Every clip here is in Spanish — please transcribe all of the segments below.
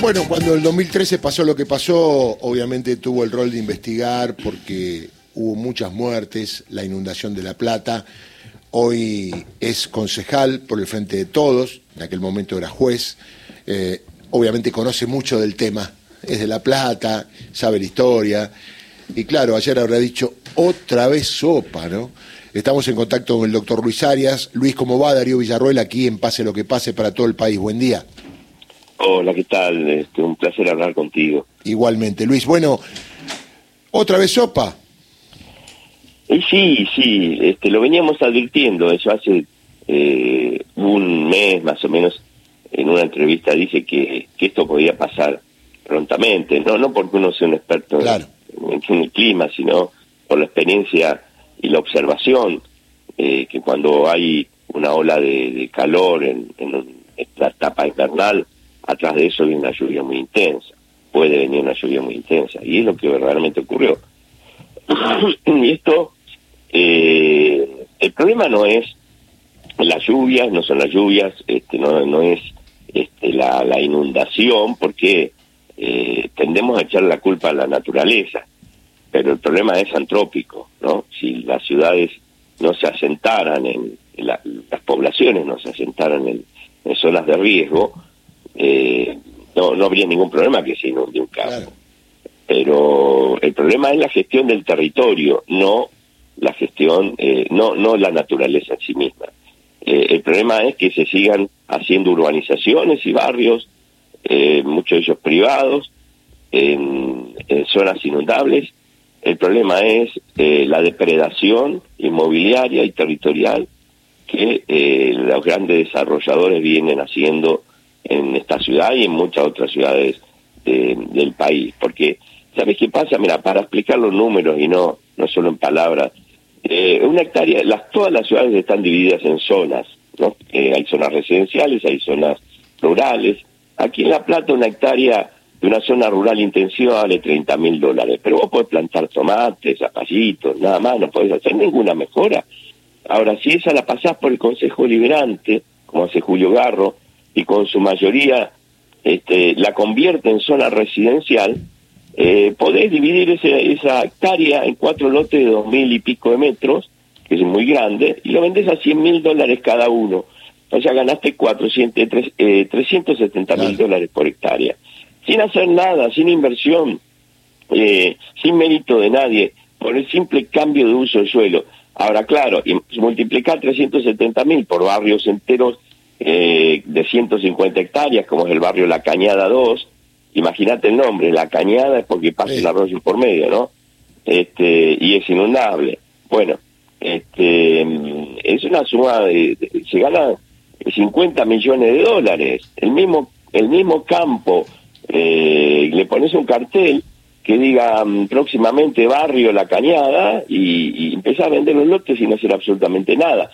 Bueno, cuando el 2013 pasó lo que pasó, obviamente tuvo el rol de investigar porque hubo muchas muertes, la inundación de La Plata. Hoy es concejal por el Frente de Todos, en aquel momento era juez. Eh, obviamente conoce mucho del tema, es de La Plata, sabe la historia. Y claro, ayer habrá dicho otra vez sopa, ¿no? Estamos en contacto con el doctor Luis Arias. Luis, ¿cómo va Darío Villarruel aquí en Pase lo que pase para todo el país? Buen día. Hola, ¿qué tal? Este, un placer hablar contigo. Igualmente, Luis. Bueno, ¿otra vez sopa? Eh, sí, sí, este, lo veníamos advirtiendo, eso hace eh, un mes más o menos, en una entrevista dice que, que esto podía pasar prontamente, no no porque uno sea un experto en, el clima, sino por la experiencia y la observación, eh, que cuando hay una ola de, calor en, en esta etapa invernal, atrás de eso viene una lluvia muy intensa, puede venir una lluvia muy intensa, y es lo que verdaderamente ocurrió. y esto, eh, el problema no es las lluvias, no son las lluvias, este, no, no es este, la, la inundación, porque eh, tendemos a echar la culpa a la naturaleza, pero el problema es antrópico, ¿no? Si las ciudades no se asentaran en, las poblaciones no se asentaran en zonas de riesgo, eh, no, no habría ningún problema que se inunde un campo. Pero el problema es la gestión del territorio, no la gestión, eh, no, no la naturaleza en sí misma. Eh, el problema es que se sigan haciendo urbanizaciones y barrios, eh, muchos de ellos privados, en, en, zonas inundables. El problema es la depredación inmobiliaria y territorial que los grandes desarrolladores vienen haciendo en esta ciudad y en muchas otras ciudades del país. Porque, ¿sabes qué pasa? Mira, para explicar los números y no, no solo en palabras, eh, una hectárea, las, todas las ciudades están divididas en zonas, ¿no? Eh, hay zonas residenciales, hay zonas rurales. Aquí en La Plata una hectárea de una zona rural intensiva vale 30 mil dólares, pero vos podés plantar tomates, zapallitos, nada más, no podés hacer ninguna mejora. Ahora, si esa la pasás por el Consejo Liberante, como hace Julio Garro, y con su mayoría este, la convierte en zona residencial, eh, podés dividir ese, esa hectárea en cuatro lotes de dos mil y pico de metros, que es muy grande, y lo vendes a cien mil dólares cada uno. O sea, ganaste 400, eh, 370 mil dólares por hectárea. Sin hacer nada, sin inversión, eh, sin mérito de nadie, por el simple cambio de uso del suelo. Ahora, claro, multiplicar 370 mil por barrios enteros eh, de 150 hectáreas, como es el barrio La Cañada 2. Imagínate el nombre, La Cañada es porque pasa el arroyo por medio, ¿no? Este, y es inundable. Bueno, este, es una suma de, se gana 50 millones de dólares. El mismo, el mismo campo, eh, le pones un cartel que diga mm, próximamente barrio La Cañada y, y a vender los lotes sin hacer absolutamente nada.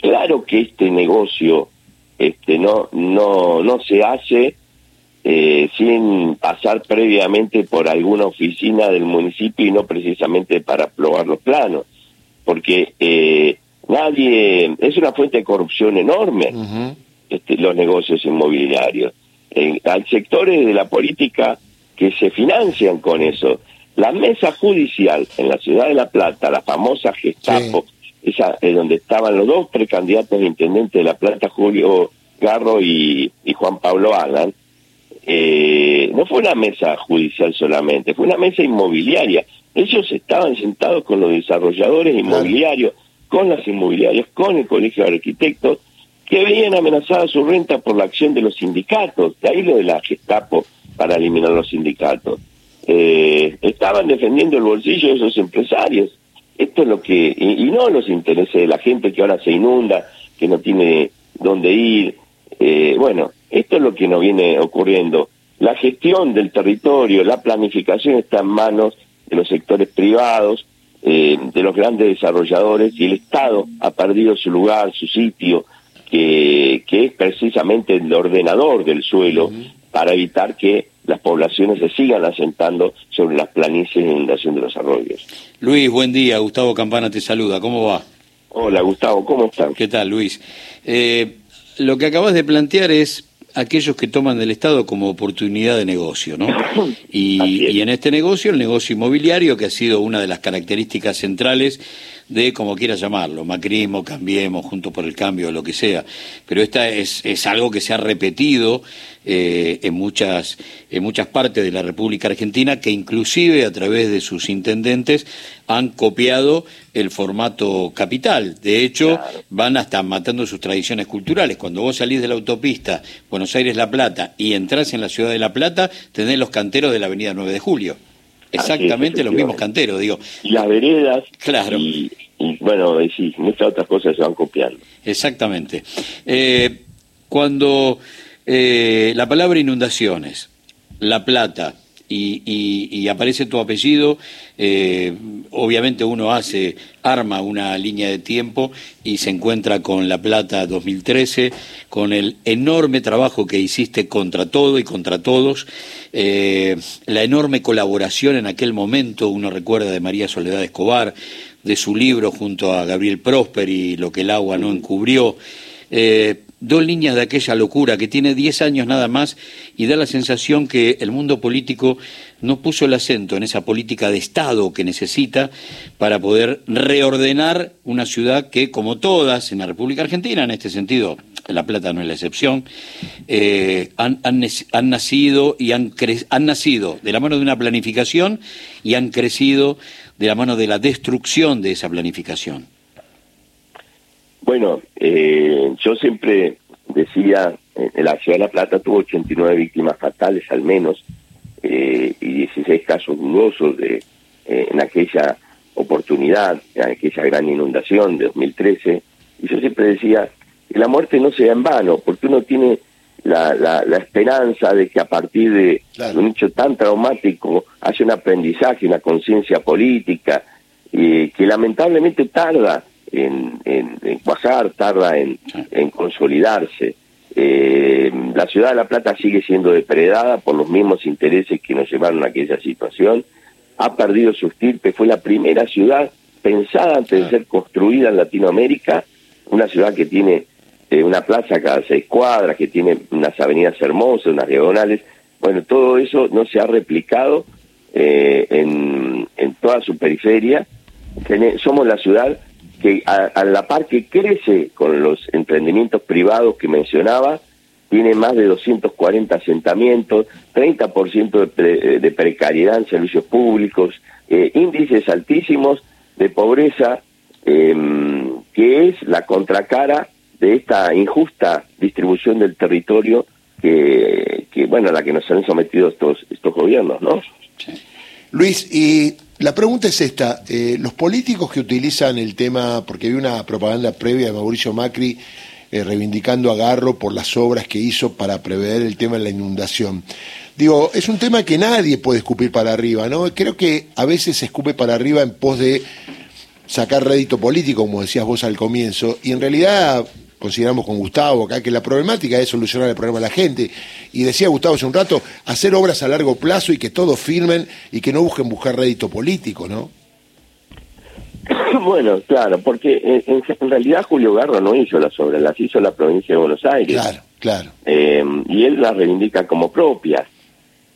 Claro que este negocio este no no no se hace eh, sin pasar previamente por alguna oficina del municipio y no precisamente para aprobar los planos. Porque eh, nadie es una fuente de corrupción enorme este, los negocios inmobiliarios. Hay sectores de la política que se financian con eso. La mesa judicial en la ciudad de La Plata la famosa Gestapo esa es donde estaban los dos precandidatos de intendente de La Plata, Julio Garro y, Juan Pablo Alan, eh, no fue una mesa judicial solamente, fue una mesa inmobiliaria. Ellos estaban sentados con los desarrolladores inmobiliarios, con las inmobiliarias, con el Colegio de Arquitectos, que veían amenazada su renta por la acción de los sindicatos, de ahí lo de la Gestapo para eliminar los sindicatos. Eh, estaban defendiendo el bolsillo de esos empresarios esto es lo que, y, no los intereses de la gente que ahora se inunda, que no tiene dónde ir. Eh, bueno, esto es lo que nos viene ocurriendo. La gestión del territorio, la planificación está en manos de los sectores privados, eh, de los grandes desarrolladores, y el Estado ha perdido su lugar, su sitio, que, que es precisamente el ordenador del suelo, para evitar que las poblaciones se sigan asentando sobre las planicies de inundación de los arroyos. Luis, buen día. Gustavo Campana te saluda. ¿Cómo va? Hola, Gustavo. ¿Cómo estás? ¿Qué tal, Luis? Eh, lo que acabas de plantear es aquellos que toman del Estado como oportunidad de negocio, ¿no? Y, y en este negocio, el negocio inmobiliario, que ha sido una de las características centrales de como quiera llamarlo, macrismo, cambiemos, juntos por el cambio, lo que sea. Pero esta es, es algo que se ha repetido eh, en, muchas, en muchas partes de la República Argentina, que inclusive a través de sus intendentes han copiado el formato capital. De hecho, van hasta matando sus tradiciones culturales. Cuando vos salís de la autopista Buenos Aires-La Plata y entrás en la ciudad de La Plata, tenés los canteros de la Avenida 9 de Julio. Exactamente los mismos canteros, digo. Y las veredas. Claro. Y, bueno, y sí, muchas otras cosas se van copiando. Exactamente. Eh, cuando eh, la palabra inundaciones, La Plata, y, aparece tu apellido, eh, obviamente uno hace, arma una línea de tiempo y se encuentra con La Plata 2013, con el enorme trabajo que hiciste contra todo y contra todos, eh, la enorme colaboración en aquel momento, uno recuerda de María Soledad Escobar, de su libro junto a Gabriel Prosper y Lo que el agua no encubrió. Dos líneas de aquella locura que tiene diez años nada más y da la sensación que el mundo político no puso el acento en esa política de Estado que necesita para poder reordenar una ciudad que, como todas en la República Argentina, en este sentido, La Plata no es la excepción, eh, han, han, nacido y han, han nacido de la mano de una planificación y han crecido de la mano de la destrucción de esa planificación. Bueno, eh, yo siempre decía, en la ciudad de La Plata tuvo 89 víctimas fatales al menos eh, y 16 casos dudosos de, eh, en aquella oportunidad, en aquella gran inundación de 2013. Y yo siempre decía que la muerte no sea en vano, porque uno tiene la, la, esperanza de que a partir de un hecho tan traumático haya un aprendizaje, una conciencia política, que lamentablemente tarda en, en, en cuajar, tarda en, en consolidarse. Eh, la ciudad de La Plata sigue siendo depredada por los mismos intereses que nos llevaron a aquella situación. Ha perdido su estirpe, fue la primera ciudad pensada antes de ser construida en Latinoamérica, una ciudad que tiene eh, una plaza cada seis cuadras, que tiene unas avenidas hermosas, unas diagonales. Bueno, todo eso no se ha replicado eh, en, en toda su periferia. Somos la ciudad que a, la par que crece con los emprendimientos privados que mencionaba, tiene más de 240 asentamientos, 30% de, de precariedad en servicios públicos, eh, índices altísimos de pobreza, em, que es la contracara de esta injusta distribución del territorio que, que bueno, a la que nos han sometido estos, estos gobiernos, ¿no? Luis, y la pregunta es esta, eh, los políticos que utilizan el tema, porque vi una propaganda previa de Mauricio Macri eh, reivindicando a Garro por las obras que hizo para prever el tema de la inundación. Digo, es un tema que nadie puede escupir para arriba, ¿no? Creo que a veces se escupe para arriba en pos de sacar rédito político, como decías vos al comienzo, y en realidad consideramos con Gustavo acá que la problemática es solucionar el problema de la gente. Y decía Gustavo hace un rato, hacer obras a largo plazo y que todos firmen y que no busquen buscar rédito político, ¿no? Bueno, claro, porque en, realidad Julio Garro no hizo las obras, las hizo la provincia de Buenos Aires. Claro, claro. Eh, y él las reivindica como propias.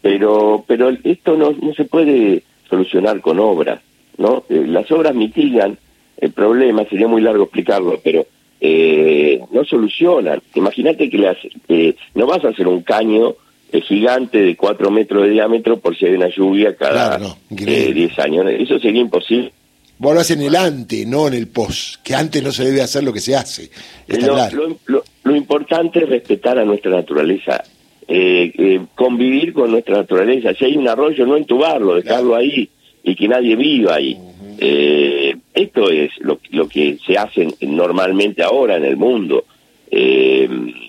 Pero, pero esto no, no se puede solucionar con obras, ¿no? Eh, las obras mitigan el problema, sería muy largo explicarlo, pero eh, no solucionan. Imagínate que las, eh, no vas a hacer un caño eh, gigante de cuatro metros de diámetro por si hay una lluvia cada 10 años. Eso sería imposible. Vos lo haces en el ante, no en el post, que antes no se debe hacer lo que se hace. lo, importante es respetar a nuestra naturaleza, convivir con nuestra naturaleza. Si hay un arroyo, no entubarlo, dejarlo ahí y que nadie viva ahí. Eh, esto es lo, que se hace normalmente ahora en el mundo. Eh,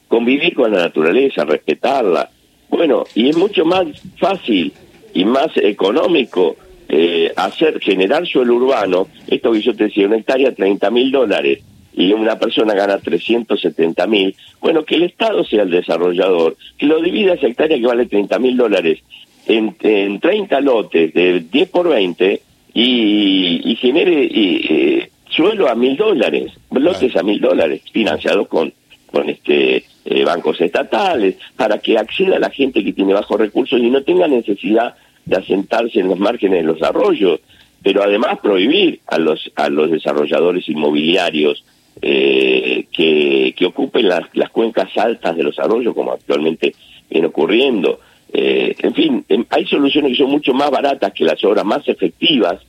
convivir con la naturaleza, respetarla. Bueno, y es mucho más fácil y más económico eh, hacer, generar suelo urbano, esto que yo te decía, una hectárea 30 mil dólares y una persona gana 370 mil, bueno, que el Estado sea el desarrollador, que lo divida esa hectárea que vale 30 mil dólares en, en 30 lotes de 10 por 20 y, genere eh, suelo a mil dólares, bloques a mil dólares, financiados con, con este eh, bancos estatales, para que acceda la gente que tiene bajos recursos y no tenga necesidad de asentarse en los márgenes de los arroyos, pero además prohibir a los a los desarrolladores inmobiliarios eh, que, que ocupen las, las cuencas altas de los arroyos, como actualmente viene ocurriendo. Eh, en fin, em, hay soluciones que son mucho más baratas que las obras más efectivas,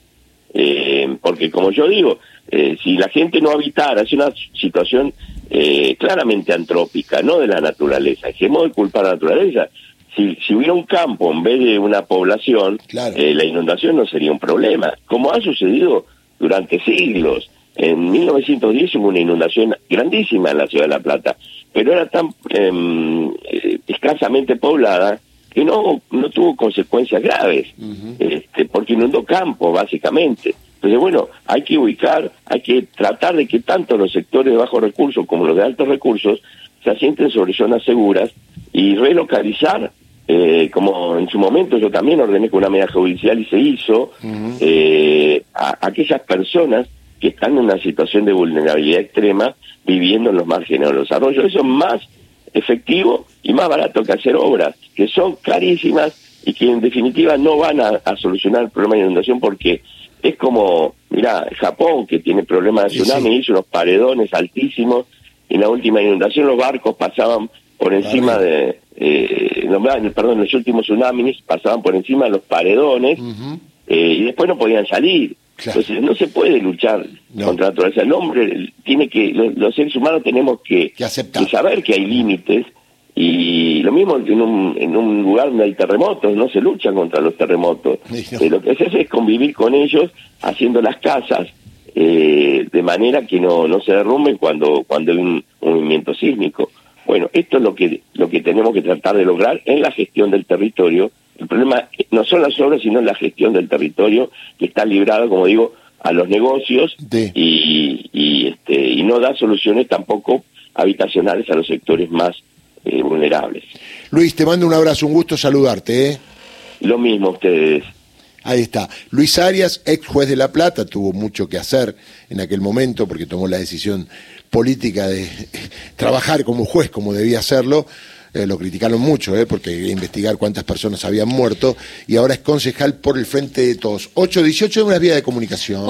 eh, porque como yo digo, eh, si la gente no habitara, es una situación eh, claramente antrópica, no de la naturaleza, dejemos de culpar a la naturaleza. Si, si hubiera un campo en vez de una población, Claro. eh, la inundación no sería un problema, como ha sucedido durante siglos. En 1910 hubo una inundación grandísima en la ciudad de La Plata, pero era tan em, eh, escasamente poblada que no, no tuvo consecuencias graves, este, porque inundó campo, básicamente. Entonces, bueno, hay que ubicar, hay que tratar de que tanto los sectores de bajos recursos como los de altos recursos se asienten sobre zonas seguras y relocalizar, eh, como en su momento yo también ordené con una medida judicial y se hizo, eh, a, a aquellas personas que están en una situación de vulnerabilidad extrema viviendo en los márgenes de los arroyos. Eso es más efectivo y más barato que hacer obras, que son carísimas y que en definitiva no van a, a solucionar el problema de inundación porque es como, mira, Japón que tiene problemas de tsunami, sí. hizo unos paredones altísimos y en la última inundación los barcos pasaban por encima de, eh, no, perdón, los últimos tsunamis pasaban por encima de los paredones eh, y después no podían salir. Claro. Entonces no se puede luchar No. contra la naturaleza. El hombre tiene que, los, los seres humanos tenemos que, Que aceptar. que saber que hay límites y lo mismo en un, en un lugar donde hay terremotos, no se lucha contra los terremotos. No. Eh, lo que se hace es convivir con ellos haciendo las casas eh, de manera que no, no se derrumben cuando, cuando hay un, un movimiento sísmico. Bueno, esto es lo que, lo que tenemos que tratar de lograr en la gestión del territorio. El problema no son las obras, sino la gestión del territorio, que está librado, como digo, a los negocios Sí. y, y, este, y no da soluciones tampoco habitacionales a los sectores más eh, vulnerables. Luis, te mando un abrazo, un gusto saludarte. ¿eh? Lo mismo ustedes. Ahí está. Luis Arias, ex juez de La Plata, tuvo mucho que hacer en aquel momento porque tomó la decisión política de trabajar como juez como debía hacerlo. Eh, lo criticaron mucho, eh, porque investigar cuántas personas habían muerto y ahora es concejal por el frente de todos. 818 de una vía de comunicación.